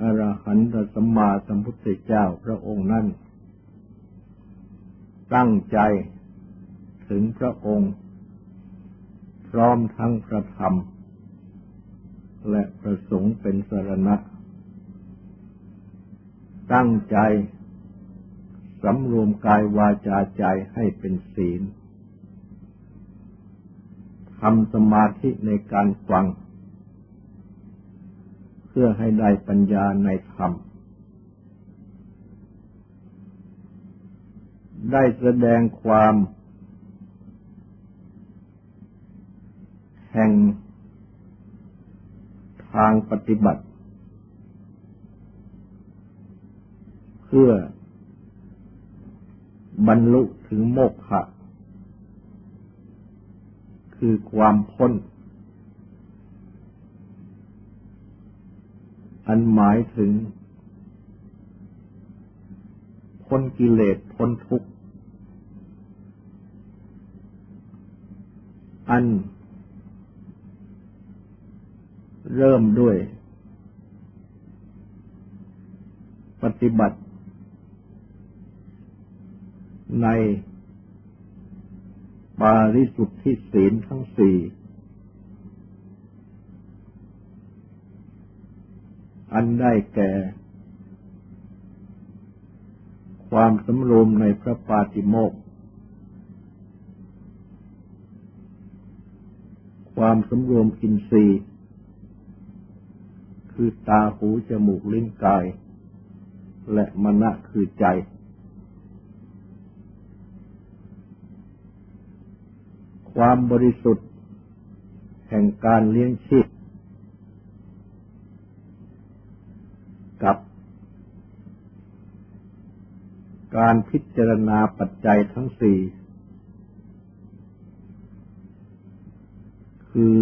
อรหันตสัมมาสัมพุทธเจ้าพระองค์นั้น ตั้งใจถึงพระองค์ พร้อมทั้งพระธรรม และประสงค์เป็นสรณะ ตั้งใจสำรวมกายวาจาใจให้เป็นศีลทำสมาธิในการฟัง พื่อให้ได้ปัญญาในธรรม ได้แสดงความ แห่งทางปฏิบัติ เพื่อบรรลุถึงโมกขะ คือความพ้น อันหมายถึงพ้นกิเลสพ้นทุกข์ อัน เริ่มด้วย ปฏิบัติ ใน ปาริสุทธิศีลทั้งสี่ อันได้แก่ ความสำรวมในพระปาติโมกความสำรวมอินทรีย์คือตาหูจมูกลิ้นกาย และมณะคือใจ ความบริสุทธิ์ แห่งการเลี้ยงชีพ กับ การพิจารณาปัจจัยทั้งสี่ คือ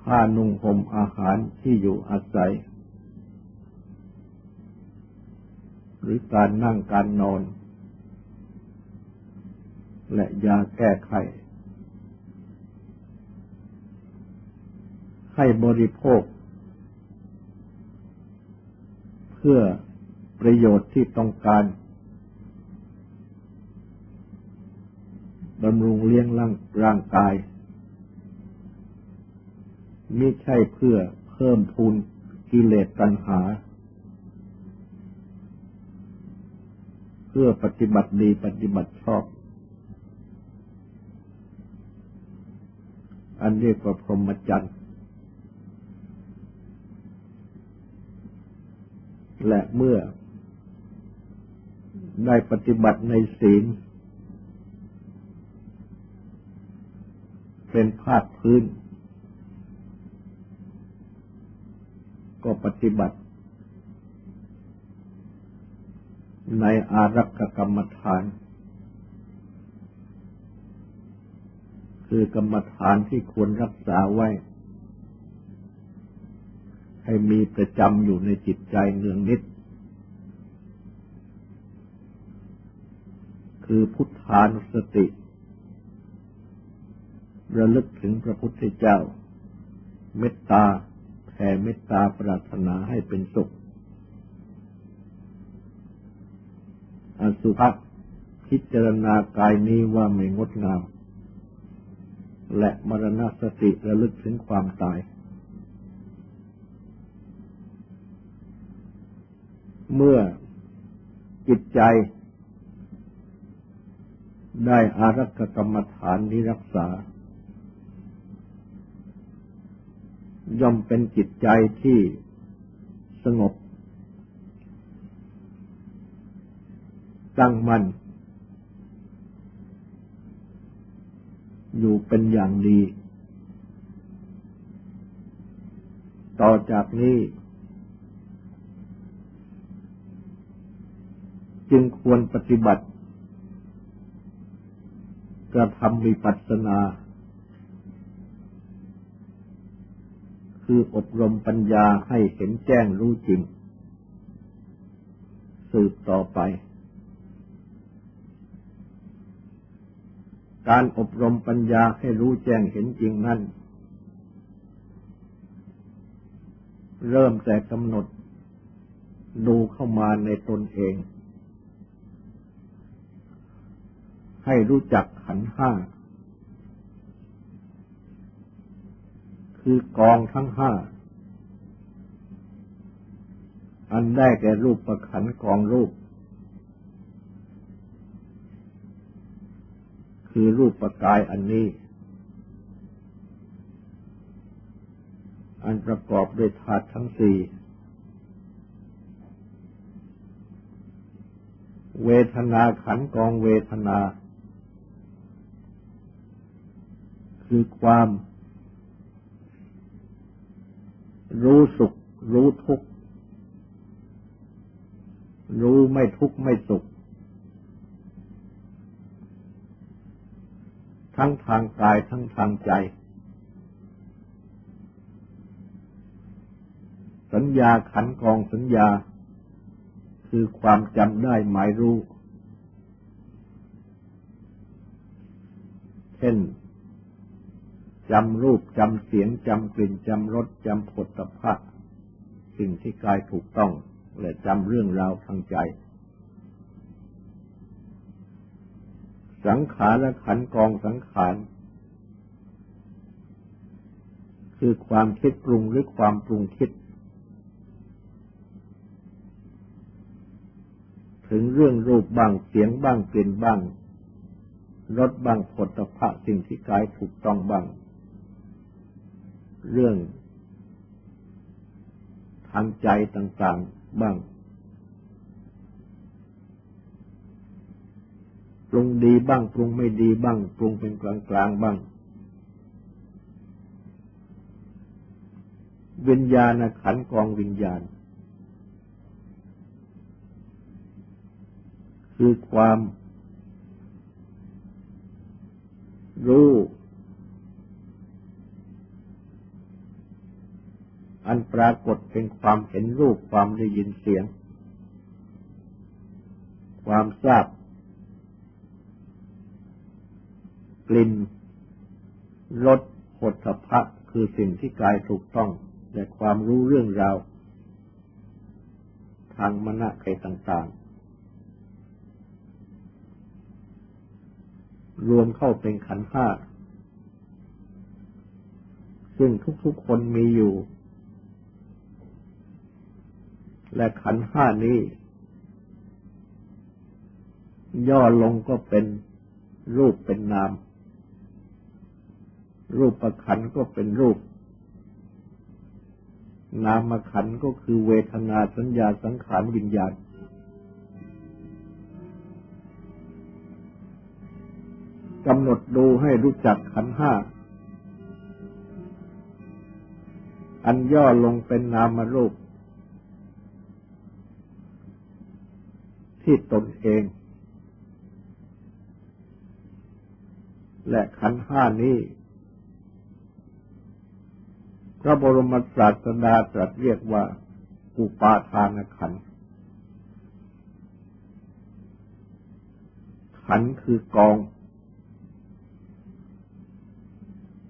ผ้านุ่งห่มอาหารที่อยู่อาศัย หรือการนั่งการนอน และยาแก้ไขให้บริโภค พื่อประโยชน์ที่ต้องการบำรุงเลี้ยงร่างร่างกายไม่ใช่เพื่อเพิ่มพูนกิเลสตัณหา เพื่อปฏิบัติดีปฏิบัติชอบ อันเรียกว่าพรหมจรรย์ และเมื่อได้ปฏิบัติในศีล เป็นภาคพื้น ก็ปฏิบัติ ในอารักกรรมฐาน คือกรรมฐานที่ควรรักษาไว้ ให้มีประจำอยู่ในจิตใจเนืองนิด คือพุทธานุสติ ระลึกถึงพระพุทธเจ้า เมตตาแผ่เมตตาปรารถนาให้เป็นสุข อสุภะพิจารณากายนี้ว่าไม่งดงาม และมรณสติระลึกถึงความตาย เมื่อจิตใจได้อารักกรรมฐานนี้รักษา ย่อมเป็นจิตใจที่สงบ ตั้งมั่นอยู่เป็นอย่างดี ต่อจากนี้ จึงควรปฏิบัติกระทำวิปัสสนา คืออบรมปัญญาให้เห็นแจ้งรู้จริง สืบต่อไป การอบรมปัญญาให้รู้แจ้งเห็นจริงนั้น เริ่มแต่กำหนดดูเข้ามาในตนเอง ให้รู้จักขันห้า คือกองทั้งห้า อันได้แก่รูปประขันกองรูป คือรูปประกายอันนี้ อันประกอบด้วยธาตุทั้งสี่เวทนาขันกองเวทนา คือความ รู้สุข รู้ทุกข์ รู้ไม่ทุกข์ไม่สุข ทั้งทางกายทั้งทางใจ สัญญาขันกองสัญญา คือความจำได้หมายรู้ เช่น จำรูปจำเสียงจำกลิ่นจำรสจำผลตภะสิ่งที่กายถูกต้อง และจำเรื่องราวทางใจ สังขารและขันกองสังขาร คือความคิดปรุงหรือความปรุงคิด ถึงเรื่องรูปบ้างเสียงบ้างกลิ่นบ้างรสบ้างผลตภะสิ่งที่กายถูกต้องบ้าง เรื่องทางใจต่าง ๆ บ้าง ปรุงดีบ้าง ปรุงไม่ดีบ้าง ปรุงเป็นกลางๆบ้าง วิญญาณขันกองวิญญาณ คือความรู้ อันปรากฏเป็นความเห็นรูปความได้ยินเสียง ความทราบ กลิ่นรสผลพะคือสิ่งที่กายถูกต้องและความรู้เรื่องราว ทางมณะใครต่าง ๆ รวมเข้าเป็นขันห้าซึ่งทุกๆคนมีอยู่ และขันห้านี้ ย่อลงก็เป็นรูปเป็นนาม รูปประขันก็เป็นรูป นามขันก็คือเวทนาสัญญาสังขารวิญญาณกำหนดดูให้รู้จักขันห้า อันย่อลงเป็นนามรูป ที่ตนเอง และขันห้านี้ พระบรมศาสดาตรัสเรียกว่าอุปาทานขัน ขันคือกอง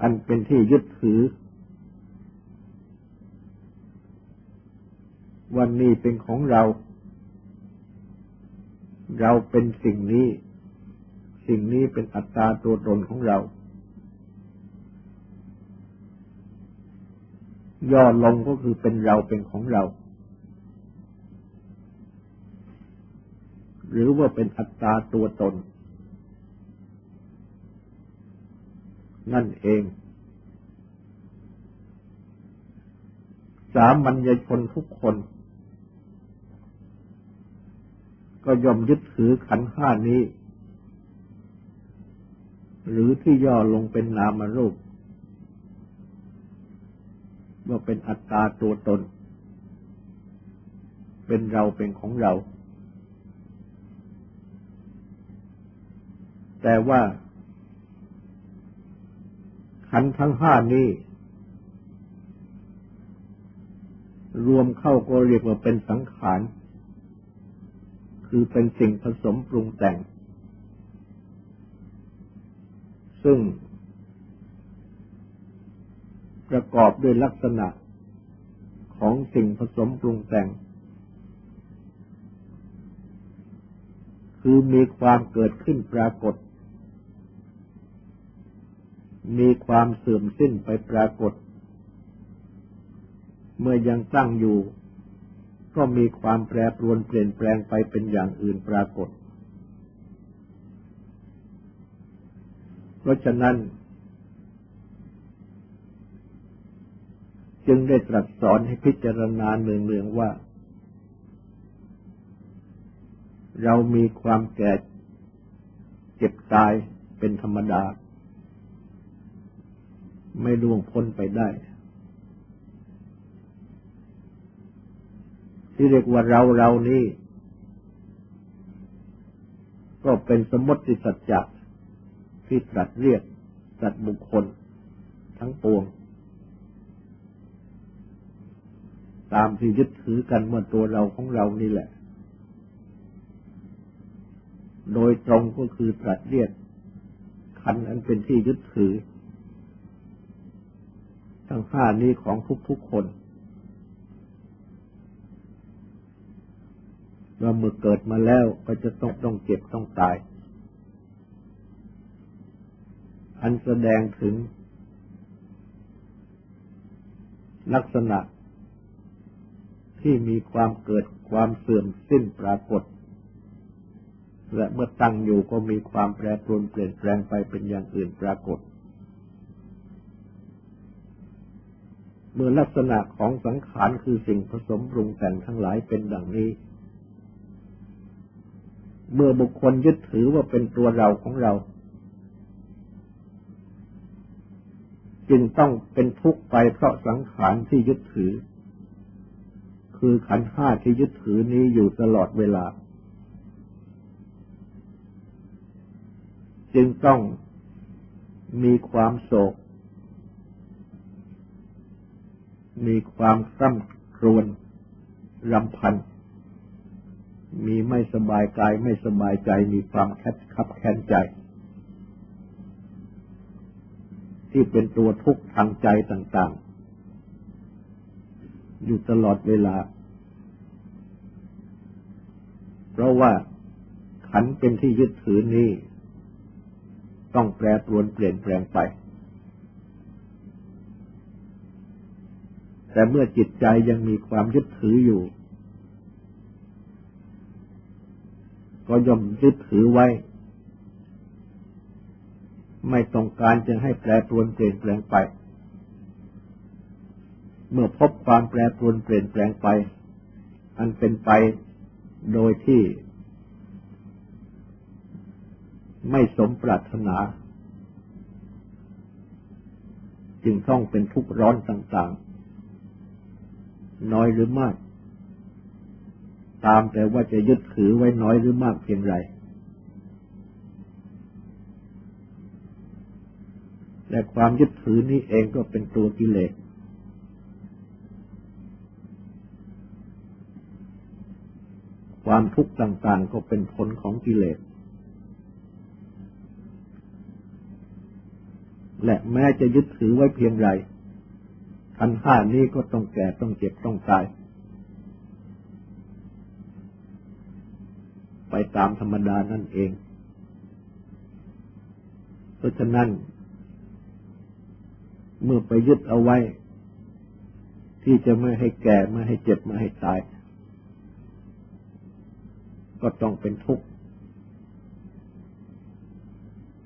อันเป็นที่ยึดถือวันนี้เป็นของเรา เราเป็นสิ่งนี้ สิ่งนี้เป็นอัตตาตัวตนของเรา ย่อลงก็คือเป็นเราเป็นของเรา หรือว่าเป็นอัตตาตัวตน นั่นเองสามัญญชนทุกคน ก็ย่อมยึดถือขันห้านี้ หรือที่ย่อลงเป็นนามรูปว่าเป็นอัตตาตัวตน เป็นเราเป็นของเรา แต่ว่า ขันทั้งห้านี้ รวมเข้าก็เรียกว่าเป็นสังขาร คือเป็นสิ่งผสมปรุงแต่ง ซึ่ง ประกอบด้วยลักษณะของสิ่งผสมปรุงแต่ง คือมีความเกิดขึ้นปรากฏ มีความเสื่อมสิ้นไปปรากฏ เมื่อยังตั้งอยู่ ก็มีความแปรปรวนเปลี่ยนแปลงไปเป็นอย่างอื่นปรากฏ เพราะฉะนั้น จึงได้ตรัสสอนให้พิจารณาเนืองๆว่า เรามีความแก่เจ็บตายเป็นธรรมดา ไม่ล่วงพ้นไปได้ ที่เรียกว่าเราเรานี้ก็เป็นสมมติสัจจะที่ตรัสเรียกตรัสบุคคล ทั้งปวง ตามที่ยึดถือกันว่าตัวเราของเรานี่แหละ โดยตรงก็คือตรัสเรียกขันอันเป็นที่ยึดถือ ทั้งห้านี้ของทุกๆคน ว่าเมื่อเกิดมาแล้วก็จะต้องต้องเจ็บต้องตาย อันแสดงถึง ลักษณะ ที่มีความเกิดความเสื่อมสิ้นปรากฏ และเมื่อตั้งอยู่ก็มีความแปรปรวนเปลี่ยนแปลงไปเป็นอย่างอื่นปรากฏ เมื่อลักษณะของสังขารคือสิ่งผสมปรุงแต่งทั้งหลายเป็นดังนี้ เมื่อบุคคลยึดถือว่าเป็นตัวเราของเรา จึงต้องเป็นทุกข์ไปเพราะสังขารที่ยึดถือ คือขันห้าที่ยึดถือนี้อยู่ตลอดเวลา จึงต้องมีความโศก มีความคร่ำครวญรำพัน มีไม่สบายกายไม่สบายใจมีความแคบคับแค้นใจ ที่เป็นตัวทุกข์ทางใจต่างๆ อยู่ตลอดเวลา เพราะว่าขันเป็นที่ยึดถือนี้ ต้องแปรปรวนเปลี่ยนแปลงไป แต่เมื่อจิตใจยังมีความยึดถืออยู่ ก็ย่อมยึดถือไว้ ไม่ต้องการจะให้แปรปรวนเปลี่ยนแปลงไป เมื่อพบความแปรปรวนเปลี่ยนแปลงไป อันเป็นไปโดยที่ ไม่สมปรารถนา จึงต้องเป็นทุกข์ร้อนต่าง ๆ น้อยหรือมาก ตามแต่ว่าจะยึดถือไว้น้อยหรือมากเพียงไร และความยึดถือนี้เองก็เป็นตัวกิเลส ความทุกข์ต่างๆก็เป็นผลของกิเลส และแม้จะยึดถือไว้เพียงไรทันห้านี้ก็ต้องแก่ต้องเจ็บต้องตาย ไป ตามธรรมดานั่นเอง เพราะฉะนั้น เมื่อไปยึดเอาไว้ ที่จะไม่ให้แก่ไม่ให้เจ็บไม่ให้ตาย ก็ต้องเป็นทุกข์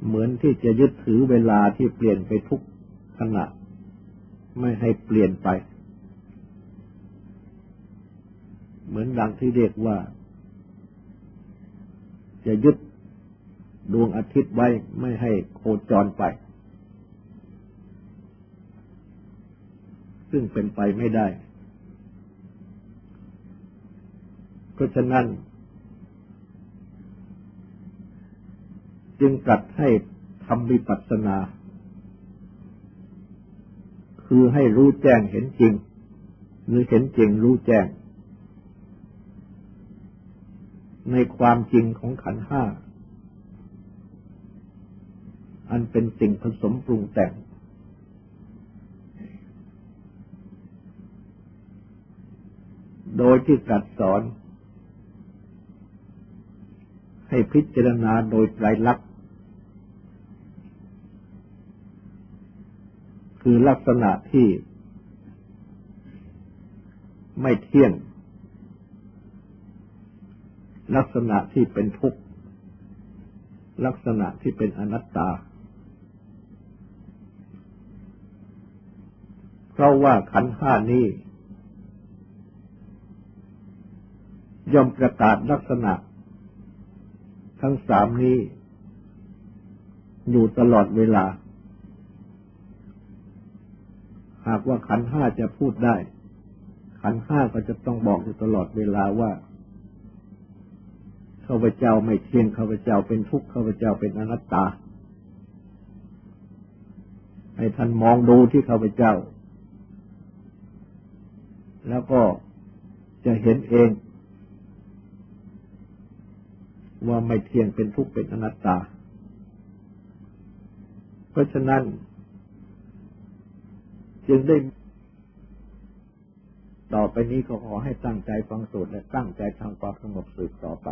เหมือนที่จะยึดถือเวลาที่เปลี่ยนไปทุกขณะ ไม่ให้เปลี่ยนไป เหมือนดังที่เรียกว่า จะยึดดวงอาทิตย์ไว้ไม่ให้โคจรไป ซึ่งเป็นไปไม่ได้ เพราะฉะนั้น จึงตรัสให้ทำวิปัสสนา คือให้รู้แจ้งเห็นจริง หรือเห็นจริงรู้แจ้ง ในความจริงของขันห้า อันเป็นสิ่งผสมปรุงแต่ง โดยที่ตรัสสอน ให้พิจารณาโดยไตรลักษณ์คือลักษณะที่ไม่เที่ยง ลักษณะที่เป็นทุกข์ ลักษณะที่เป็นอนัตตา เพราะว่าขันห้านี้ย่อมประกาศลักษณะ ทั้งสามนี้ อยู่ตลอดเวลา หากว่าขันห้าจะพูดได้ ขันห้าก็จะต้องบอกอยู่ตลอดเวลาว่า ข้าพเจ้าไม่เที่ยงข้าพเจ้าเป็นทุกข์ข้าพเจ้าเป็นอนัตตา ให้ท่านมองดูที่ข้าพเจ้า แล้วก็จะเห็นเอง ว่าไม่เที่ยงเป็นทุกข์เป็นอนัตตา เพราะฉะนั้น จึงได้ต่อไปนี้ก็ขอให้ตั้งใจฟังสูตรและตั้งใจทำความสงบสืบต่อไป